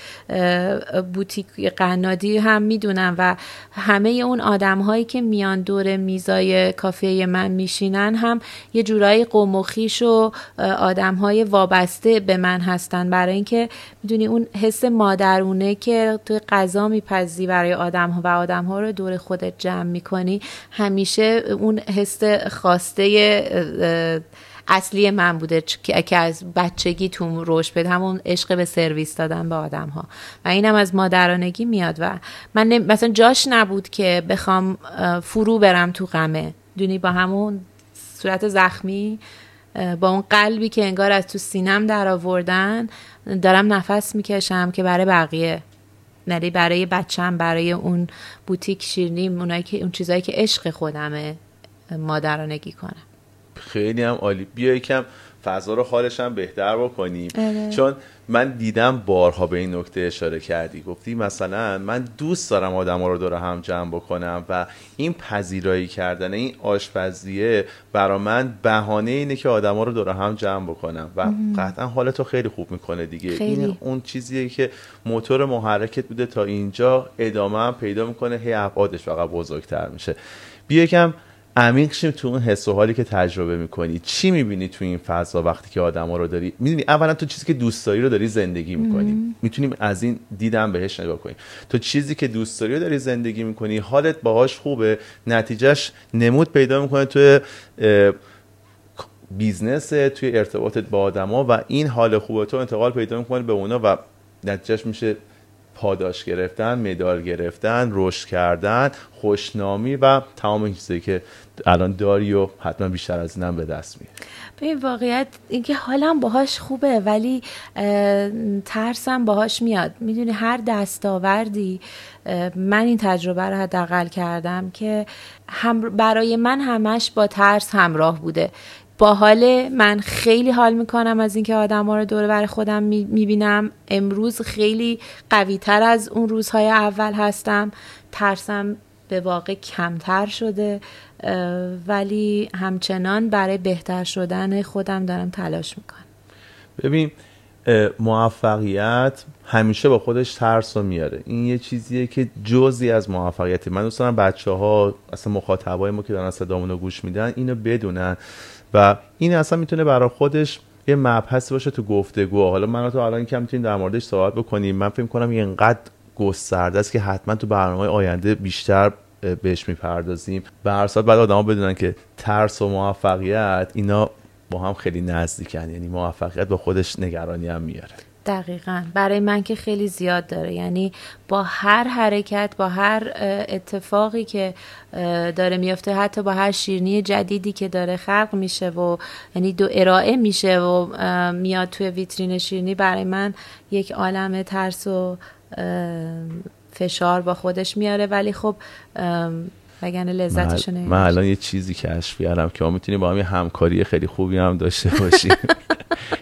بوتیک قنادی هم می‌دونم و همه اون آدم هایی که میان دور میزای کافه من میشینن هم یه جورایی قومخیش و آدم های وابسته به من هستن. برای اینکه می‌دونی اون حس مادرونه که توی غذا میپذی برای آدم ها و آدم ها رو دور خودت جمع می‌کنی. همیشه اون حس خواسته اصلی من بوده که از بچگی تو روش بده. همون عشق به سرویس دادن به آدم ها و اینم از مادرانگی میاد و من مثلا جاش نبود که بخوام فرو برم تو غمه. دونی با همون صورت زخمی با اون قلبی که انگار از تو سینم در آوردن دارم نفس می‌کشم که برای بقیه. یعنی برای بچم برای اون بوتیک شیرنی اونایی که اون چیزایی که عشق خودمه مادرانگی کنم. خیلی هم عالی. بیا یکم فضا رو حالش هم بهتر بکنیم. اره. چون من دیدم بارها به این نکته اشاره کردی. گفتی مثلا من دوست دارم آدم رو دور هم جمع بکنم و این پذیرایی کردن این آشپزیه برا من بهانه اینه که آدما رو دور هم جمع بکنم. و قطعا حالتو خیلی خوب می‌کنه دیگه. خیلی. این اون چیزیه که موتور محرکت بوده تا اینجا ادامه هم پیدا می‌کنه. هی ابعادش فقط بزرگتر میشه. بیا یکم عمیق شیم تو اون حس و حالی که تجربه می‌کنی. چی می‌بینی تو این فضا وقتی که آدما رو داری؟ می‌دونی اولا تو چیزی که دوست داری رو داری زندگی می‌کنی. می‌تونیم از این دیدم بهش نگاه کنیم. تو چیزی که دوست داری رو داری زندگی می‌کنی حالت باهاش خوبه نتیجهش نمود پیدا می‌کنه تو business توی ارتباطت با آدما و این حال خوبه. تو انتقال پیدا می‌کنه به اونا و نتیجهش میشه پاداش گرفتن مدال گرفتن رشد کردن خوشنامی و تمام چیزایی که الان داری و حتما بیشتر از اینم به دست میاد این واقعیت اینکه حالم باهاش خوبه ولی ترسم باهاش میاد. می‌دونی هر دستاوردی من این تجربه رو حداقل کردم که هم برای من همش با ترس همراه بوده. با حال من خیلی حال می‌کنم از اینکه آدم ها رو دور بر خودم می‌بینم. امروز خیلی قوی تر از اون روزهای اول هستم. ترسم به واقع کمتر شده ولی همچنان برای بهتر شدن خودم دارم تلاش می‌کنم. ببین موفقیت همیشه با خودش ترس رو میاره. این یه چیزیه که جزی از موفقیت من دوست دارم بچه ها اصلا مخاطبای ما که دارن صدامونو گوش میدن اینو بدونن. و این اصلا می‌تونه برای خودش یه مبحث باشه تو گفتگو حالا من تو الان کم می‌تونیم در موردش صحبت بکنیم. من فکر کنم اینقدر گسترده است که حتما تو برنامه آینده بیشتر بهش می‌پردازیم. به هر بعد آدما بدونن که ترس و موفقیت اینا با هم خیلی نزدیکن. یعنی موفقیت با خودش نگرانی هم میاره. دقیقا. برای من که خیلی زیاد داره. یعنی با هر حرکت با هر اتفاقی که داره میفته حتی با هر شیرنی جدیدی که داره خلق میشه و یعنی دو ارائه میشه و میاد توی ویترین شیرنی برای من یک عالم ترس و فشار با خودش میاره. ولی خب وگرنه لذتش من, من الان یه چیزی کشف کردم که ما می‌تونیم با هم همکاری خیلی خوبی هم داشته باشیم.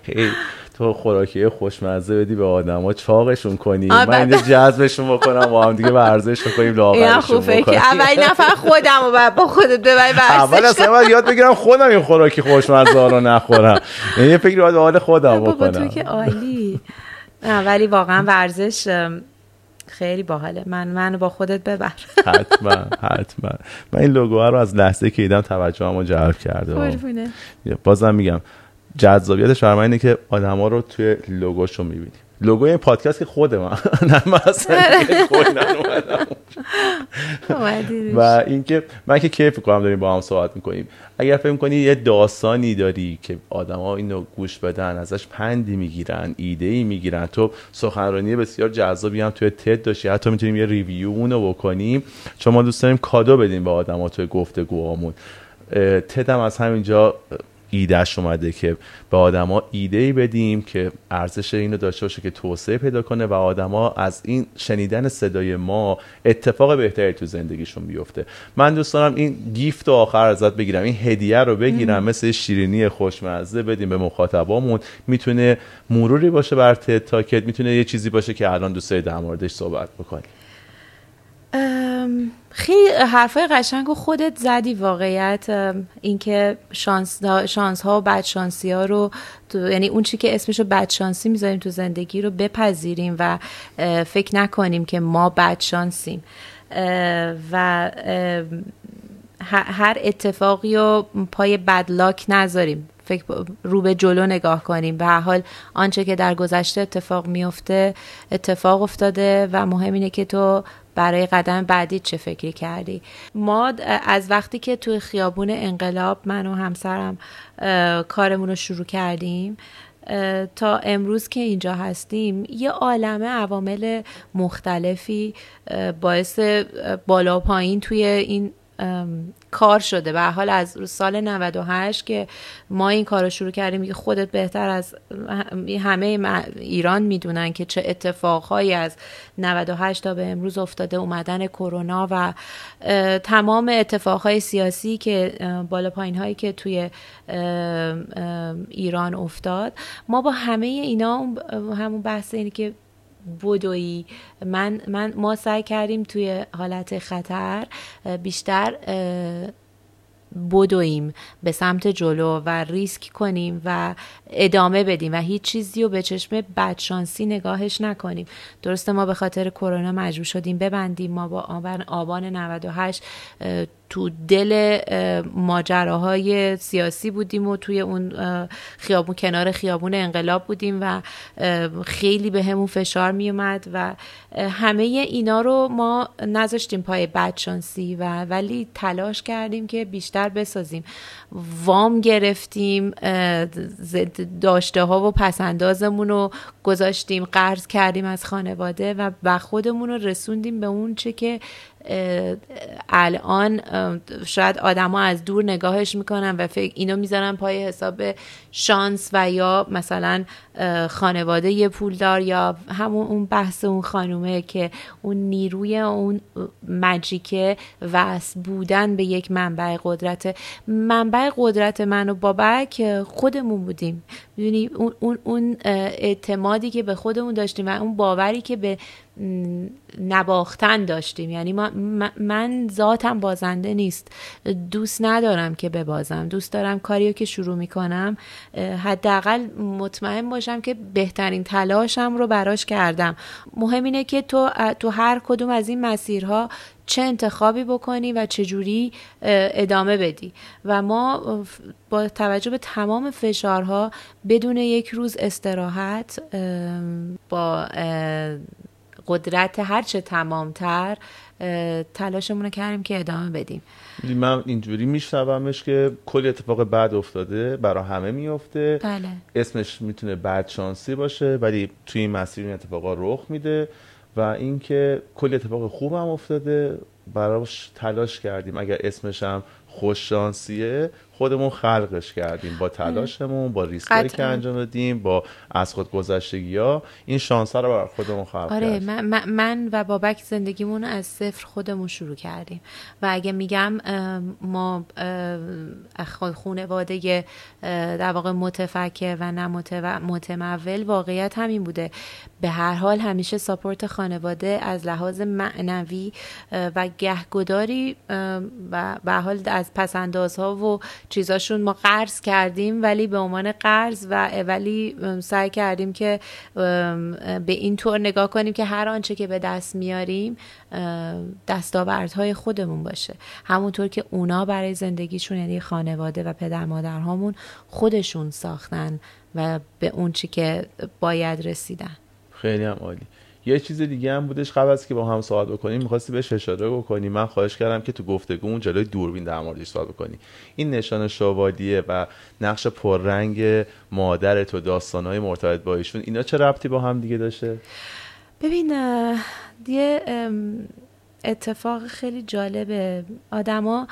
تو خوراکی خوشمزه بدی به آدما چاقشون کنی. من اینجا جذبشون بکنم با هم دیگه ورزش کنیم لاغرشون بکنیم. اول نفر خودم و با خودت ببری ورزش اول اصلا باید یاد بگیرم خودم این خوراکی خوشمزه رو نخورم. یعنی یه فکری باید حال خودم بکنم تو که عالی. ولی واقعا ورزش خیلی باحاله. من منو با خودت ببر. حتما حتما. من این لوگو رو از لحظه که دیدم توجهمو جلب کرده. بازم میگم جذابیتش برای اینه که آدما رو توی لوگوشو می‌بینی. لوگو این پادکست که خود من. نه و اینکه من که کیف کنم داریم با هم صحبت می‌کنیم. اگر فکر کنی یه داستانی داری که آدما اینو گوش بدن ازش پندی می‌گیرن ایده ای می‌گیرن. تو سخنرانی بسیار جذابی هم توی تد داشتی. حتی می‌تونیم یه ریویو اونو بکنیم. چون ما دوست داریم کادو بدیم به آدما توی گفتگوهامون. تد هم از همینجا ایدهش اومده که به آدما ایده ای بدیم که ارزش اینو داشته باشه که توسعه پیدا کنه و آدما از این شنیدن صدای ما اتفاق بهتری تو زندگیشون بیفته. من دوست دارم این گیفت رو آخر ازت بگیرم این هدیه رو بگیرم مثل شیرینی خوشمزه بدیم به مخاطبامون. می‌تونه مروری باشه بر تاکت می‌تونه یه چیزی باشه که الان دوست در موردش صحبت بکنیم خیلی حرفای قشنگ و خودت زدی واقعیت اینکه شانس, شانس ها و بد شانسی ها رو تو یعنی اون چی که اسمشو بد شانسی می‌ذاریم تو زندگی رو بپذیریم و فکر نکنیم که ما بد شانسیم و هر اتفاقی رو پای بدلاک نذاریم. فکر رو به جلو نگاه کنیم. به هر حال آنچه که در گذشته اتفاق میفته اتفاق افتاده و مهم اینه که تو برای قدم بعدی چه فکری کردی؟ ما از وقتی که توی خیابون انقلاب من و همسرم کارمون رو شروع کردیم تا امروز که اینجا هستیم یه عالمه عوامل مختلفی باعث بالا پایین توی این کار شده. به حال از سال 98 که ما این کار رو شروع کردیم که خودت بهتر از همه ایران می‌دونن که چه اتفاقهایی از 98 تا به امروز افتاده اومدن کرونا و تمام اتفاقهای سیاسی که بالا پایین هایی که توی ایران افتاد. ما با همه اینا همون بحث اینه که بدوی من, من ما سعی کردیم توی حالت خطر بیشتر بدویم به سمت جلو و ریسک کنیم و ادامه بدیم و هیچ چیزی رو به چشم بدشانسی نگاهش نکنیم. درسته ما به خاطر کرونا مجبور شدیم ببندیم. ما با آبان, آبان 98 تو دل ماجراهای سیاسی بودیم و توی اون خیابون کنار خیابون انقلاب بودیم و خیلی به همون فشار می اومد و همه اینا رو ما نذاشتیم پای بدشانسی و ولی تلاش کردیم که بیشتر بسازیم. وام گرفتیم داشته ها و پسندازمون رو گذاشتیم قرض کردیم از خانواده و خودمون رو رسوندیم به اون چه که الان شاید آدما از دور نگاهش می‌کنن و فکر اینو می‌ذارن پای حساب شانس و یا مثلا خانواده پولدار یا همون اون بحث اون خانومه که اون نیروی اون مجیکه وصل بودن به یک منبع قدرت. منبع قدرت من و بابک خودمون بودیم. می‌دونی؟ اون, اون اعتمادی که به خودمون داشتیم و اون باوری که به نباختن داشتیم. یعنی ما من ذاتم بازنده نیست. دوست ندارم که ببازم. دوست دارم کاریو که شروع می‌کنم حداقل مطمئن باشم که بهترین تلاشم رو براش کردم. مهم اینه که تو تو هر کدوم از این مسیرها چه انتخابی بکنی و چه جوری ادامه بدی. و ما با توجه به تمام فشارها بدون یک روز استراحت با قدرت هرچه تمامتر تلاشمون رو کردیم که ادامه بدیم. من اینجوری میشنومش که کلی اتفاق بد افتاده برای همه میفته بله. اسمش می‌تونه بد شانسی باشه ولی توی این مسیر این اتفاقا رخ میده و اینکه کلی اتفاق خوب هم افتاده براش تلاش کردیم. اگر اسمش هم خوش شانسیه خودمون خلقش کردیم با تلاشمون با ریسکایی که انجام دادیم با از خود گذشتگی ها این شانس رو برای خودمون خلق آره من, من و بابک زندگیمون از صفر خودمون شروع کردیم. و اگه میگم ما خانواده در واقع متفکر و نه متمول واقعیت همین بوده. به هر حال همیشه ساپورت خانواده از لحاظ معنوی و گهگداری و به حال از پسندازها و چیزاشون ما قرض کردیم ولی به عنوان قرض و ولی سعی کردیم که به این طور نگاه کنیم که هر آنچه که به دست میاریم دستاوردهای خودمون باشه. همونطور که اونا برای زندگیشون یعنی خانواده و پدر مادرهامون خودشون ساختن و به اون چی که باید رسیدن. خیلی هم عالی. یه چیز دیگه هم بودش قبل از که با هم صحبت بکنیم می‌خواستی بهش اشاره بکنی. من خواهش کردم که تو گفتگو جلوی دوربین در موردش صحبت بکنی. این نشان شوالیه و نقش پررنگ مادر تو داستانهای مرتبط با ایشون. اینا چه ربطی با هم دیگه داشته؟ ببین یه اتفاق خیلی جالبه. آدما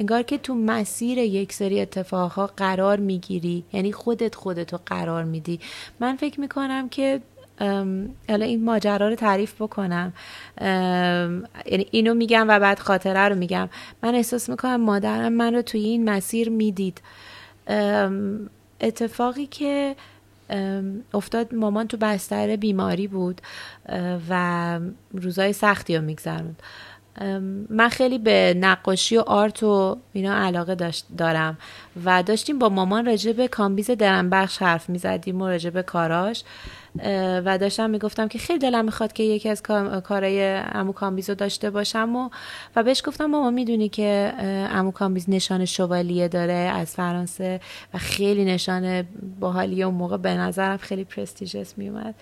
انگار که تو مسیر یک سری اتفاقها قرار می‌گیری. یعنی خودت خودتو قرار میدی. من فکر می‌کنم که حالا این ماجرا رو تعریف بکنم. یعنی اینو میگم و بعد خاطره رو میگم. من احساس می‌کنم مادرم من رو توی این مسیر می‌دید. اتفاقی که افتاد مامان تو بستر بیماری بود و روزای سختی رو میگذروند. من خیلی به نقاشی و art و اینا علاقه داشت دارم. و داشتیم با مامان راجع به کامبیز درمبخش حرف می‌زدیم و راجع به کاراش. و داشتم می‌گفتم که خیلی دلم می‌خواد که یکی از کارهای عمو کامبیز رو داشته باشم و و بهش گفتم ماما می‌دونی که عمو کامبیز نشان شوالیه داره از فرانسه و خیلی نشان باحالیه اون موقع به نظرم خیلی prestigious میومد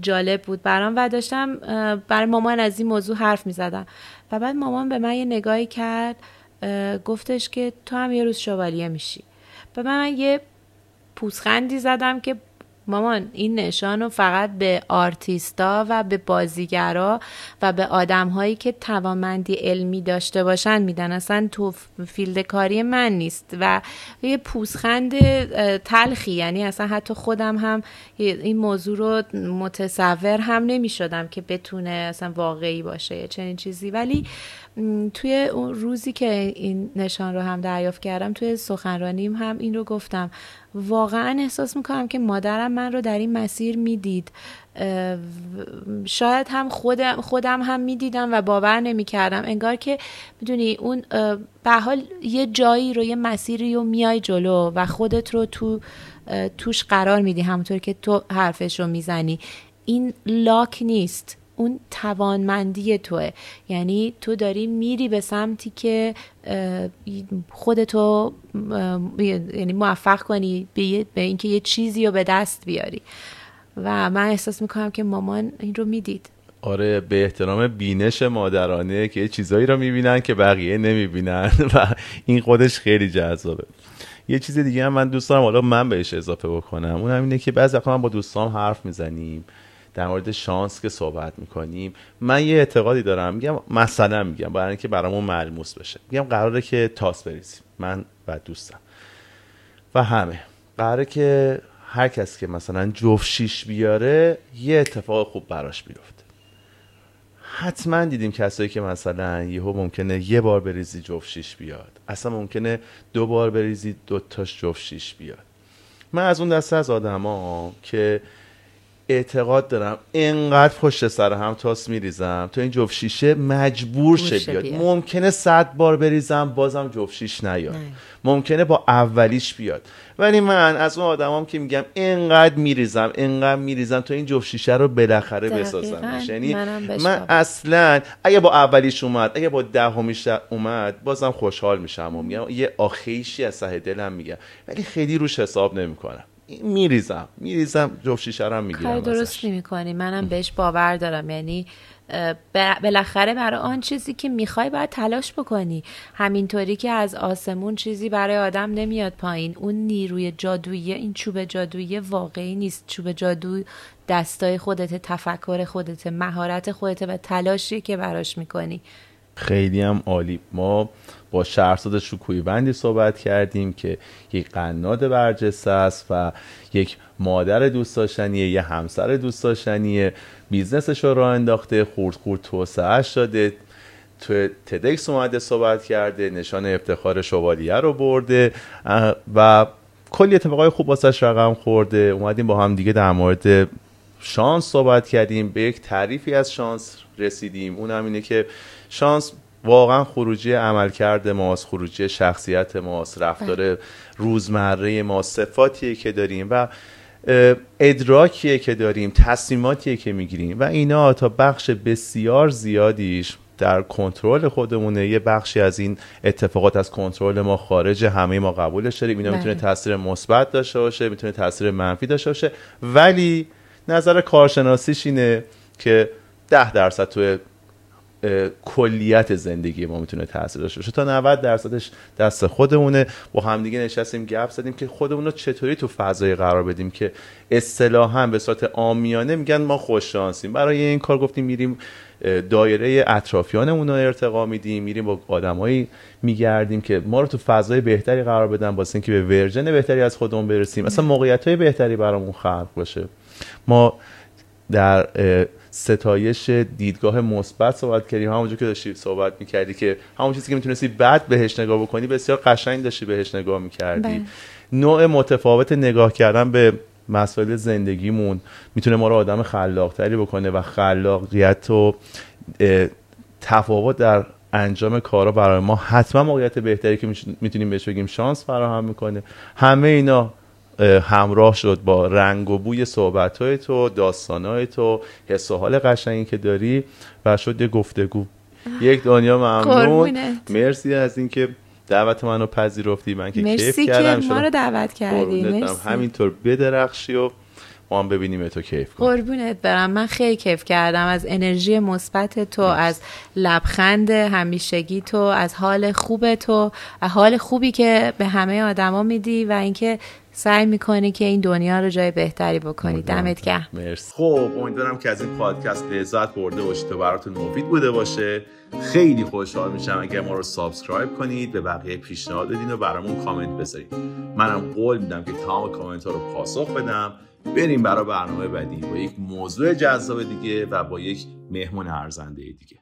جالب بود برام و داشتم برای مامان از این موضوع حرف می‌زدم. و بعد مامان به من یه نگاهی کرد گفتش که تو هم یه روز شوالیه میشی. و من یه پوزخندی زدم که مامان این نشان رو فقط به آرتیستا و به بازیگرا و به آدم که توانمندی علمی داشته باشن میدن. اصلا تو فیلد کاری من نیست و یه پوسخند تلخی. یعنی اصلا حتی خودم هم این موضوع رو متصور هم نمی شدم که بتونه اصلا واقعی باشه چنین چیزی. ولی توی اون روزی که این نشان رو هم دریافت کردم توی سخنرانیم هم این رو گفتم. واقعا احساس می‌کنم که مادرم من رو در این مسیر می‌دید. شاید هم خودم, خودم هم می‌دیدم و باور نمی‌کردم. انگار که می‌دونی اون به حال یه جایی رو یه مسیری رو میای جلو و خودت رو تو توش قرار میدی همونطور که تو حرفش رو می‌زنی. این لاک نیست. اون توانمندی توه. یعنی تو داری میری به سمتی که خودتو یعنی موفق کنی به, اینکه یه چیزی رو به دست بیاری. و من احساس می‌کنم که مامان این رو می‌دید. آره به احترام بینش مادرانه که چیزایی رو می‌بینن که بقیه نمی‌بینن و این خودش خیلی جذابه. یه چیز دیگه هم من دوست دارم حالا من بهش اضافه بکنم. اون اینه که بعضی وقتا من با دوستام حرف می‌زنیم. در مورد شانس که صحبت می‌کنیم من یه اعتقادی دارم. میگم مثلا میگم برای اینکه برامون ملموس بشه. میگم قراره که تاس بریزیم. من و دوستم. و همه. قراره که هر کس که مثلا جفت شیش بیاره یه اتفاق خوب براش بیفته. حتما دیدیم کسایی که مثلا یهو ممکنه یه بار بریزی جفت شیش بیاد. اصلا ممکنه دو بار بریزی دو تاش جفت شیش بیاد. من از اون دسته از آدما که اعتقاد دارم. انقدر پشت سر هم تاس میریزم. تا این جفت شیشه مجبور شه بیاد. ممکنه صد بار بریزم بازم جفت شیش نیاد. ممکنه با اولیش بیاد. ولی من از اون آدمام که میگم انقدر میریزم انقدر میریزم تا این جفت شیشه رو بالاخره بسازم یعنی من اصلا اگه با اولیش اومد اگه با دهمیش اومد بازم خوشحال میشم. و میگم یه آخیشی از سه دلم میگم. ولی خیلی روش حساب نمی‌کنم. میریزم. میریزم جفت شیشه رو می‌گیرم کار درست نمی منم بهش باور دارم. یعنی بالاخره برای آن چیزی که می‌خوای باید تلاش بکنی. همینطوری که از آسمون چیزی برای آدم نمیاد پایین. اون نیروی جادویی این چوب جادویی واقعی نیست. چوب جادو دستای خودت تفکر خودت مهارت خودت و تلاشی که براش می‌کنی. خیلی هم عالی. ما با شهرزاد شکوی بندی صحبت کردیم که یک قناد برجسته است و یک مادر دوست داشتنیه یه همسر دوست داشتنیه. بیزنسش رو راه انداخته خورد خورد توسعهش داده. تو تدکس اومده صحبت کرده نشان افتخار شوالیه رو برده. و کلی اتفاقای خوب واسش رقم خورده. اومدیم با هم دیگه در مورد شانس صحبت کردیم. به یک تعریفی از شانس رسیدیم. اون هم اینه که شانس واقعا خروجی عملکرد ماست خروجی شخصیت ماست رفتار بله. روزمره ما صفاتیه که داریم و ادراکیه که داریم تصمیماتیه که می‌گیریم و اینا تا بخش بسیار زیادیش در کنترل خودمونه یه بخشی از این اتفاقات از کنترل ما خارج همه ما قبولش داریم اینا می‌تونه بله. تاثیر مثبت داشته باشه می‌تونه تاثیر منفی داشته باشه ولی نظر کارشناسیش اینه که ده درصد تو کلیت زندگی ما می‌تونه تاثیر داشته باشه. تا 90 درصدش دست خودمونه. با همدیگه نشستیم گپ زدیم که خودمون رو چطوری تو فضای قرار بدیم که اصطلاحا به صورت آمیانه میگن ما خوش شانسیم. برای این کار گفتیم میریم دایره اطرافیانمون رو ارتقا میدیم. میریم با آدمایی میگردیم که ما رو تو فضای بهتری قرار بدن واسه اینکه به ورژن بهتری از خودمون برسیم. مثلا موقعیت های بهتری برامون خلق باشه. ما در ستایش دیدگاه مثبت صحبت کردیم همونجور که داشتی صحبت می‌کردی که همون چیزی که می‌تونستی بعد بهش نگاه بکنی بسیار قشنگ داشتی بهش نگاه می‌کردی. بله. نوع متفاوت نگاه کردن به مسائل زندگیمون می‌تونه ما رو آدم خلاقتری بکنه و خلاقیت و تفاوت در انجام کارا برای ما حتما موقعیت بهتری که می‌تونیم بهش بگیم شانس فراهم می‌کنه. همه اینا همراه شد با رنگ و بوی صحبت های تو داستان های تو حس و حال قشنگی که داری و شد یه گفتگو. یک دنیا ممنون. مرسی از اینکه دعوت منو پذیرفتی. من که کیف کردم. ما رو دعوت کردی. همینطور بدرخشی و ما هم ببینیم تو کیف کنیم. قربونت برم. من خیلی کیف کردم. از انرژی مثبت تو از لبخند همیشگی تو از حال خوب تو از حال خوبی که به همه آدما میدی و اینکه سعی می‌کنی که این دنیا رو جای بهتری بکنی. دمت گرم. مرسی. خب امیدوارم که از این پادکست لذت برده باشید و براتون مفید بوده باشه. خیلی خوشحال میشم اگر ما رو subscribe کنید به بقیه پیشنهاد بدین و برامون کامنت بذارید منم قول میدم که تمام کامنت ها رو پاسخ بدم. بریم برای برنامه بعدی با یک موضوع جذاب دیگه و با یک مهمون ارزنده دیگه.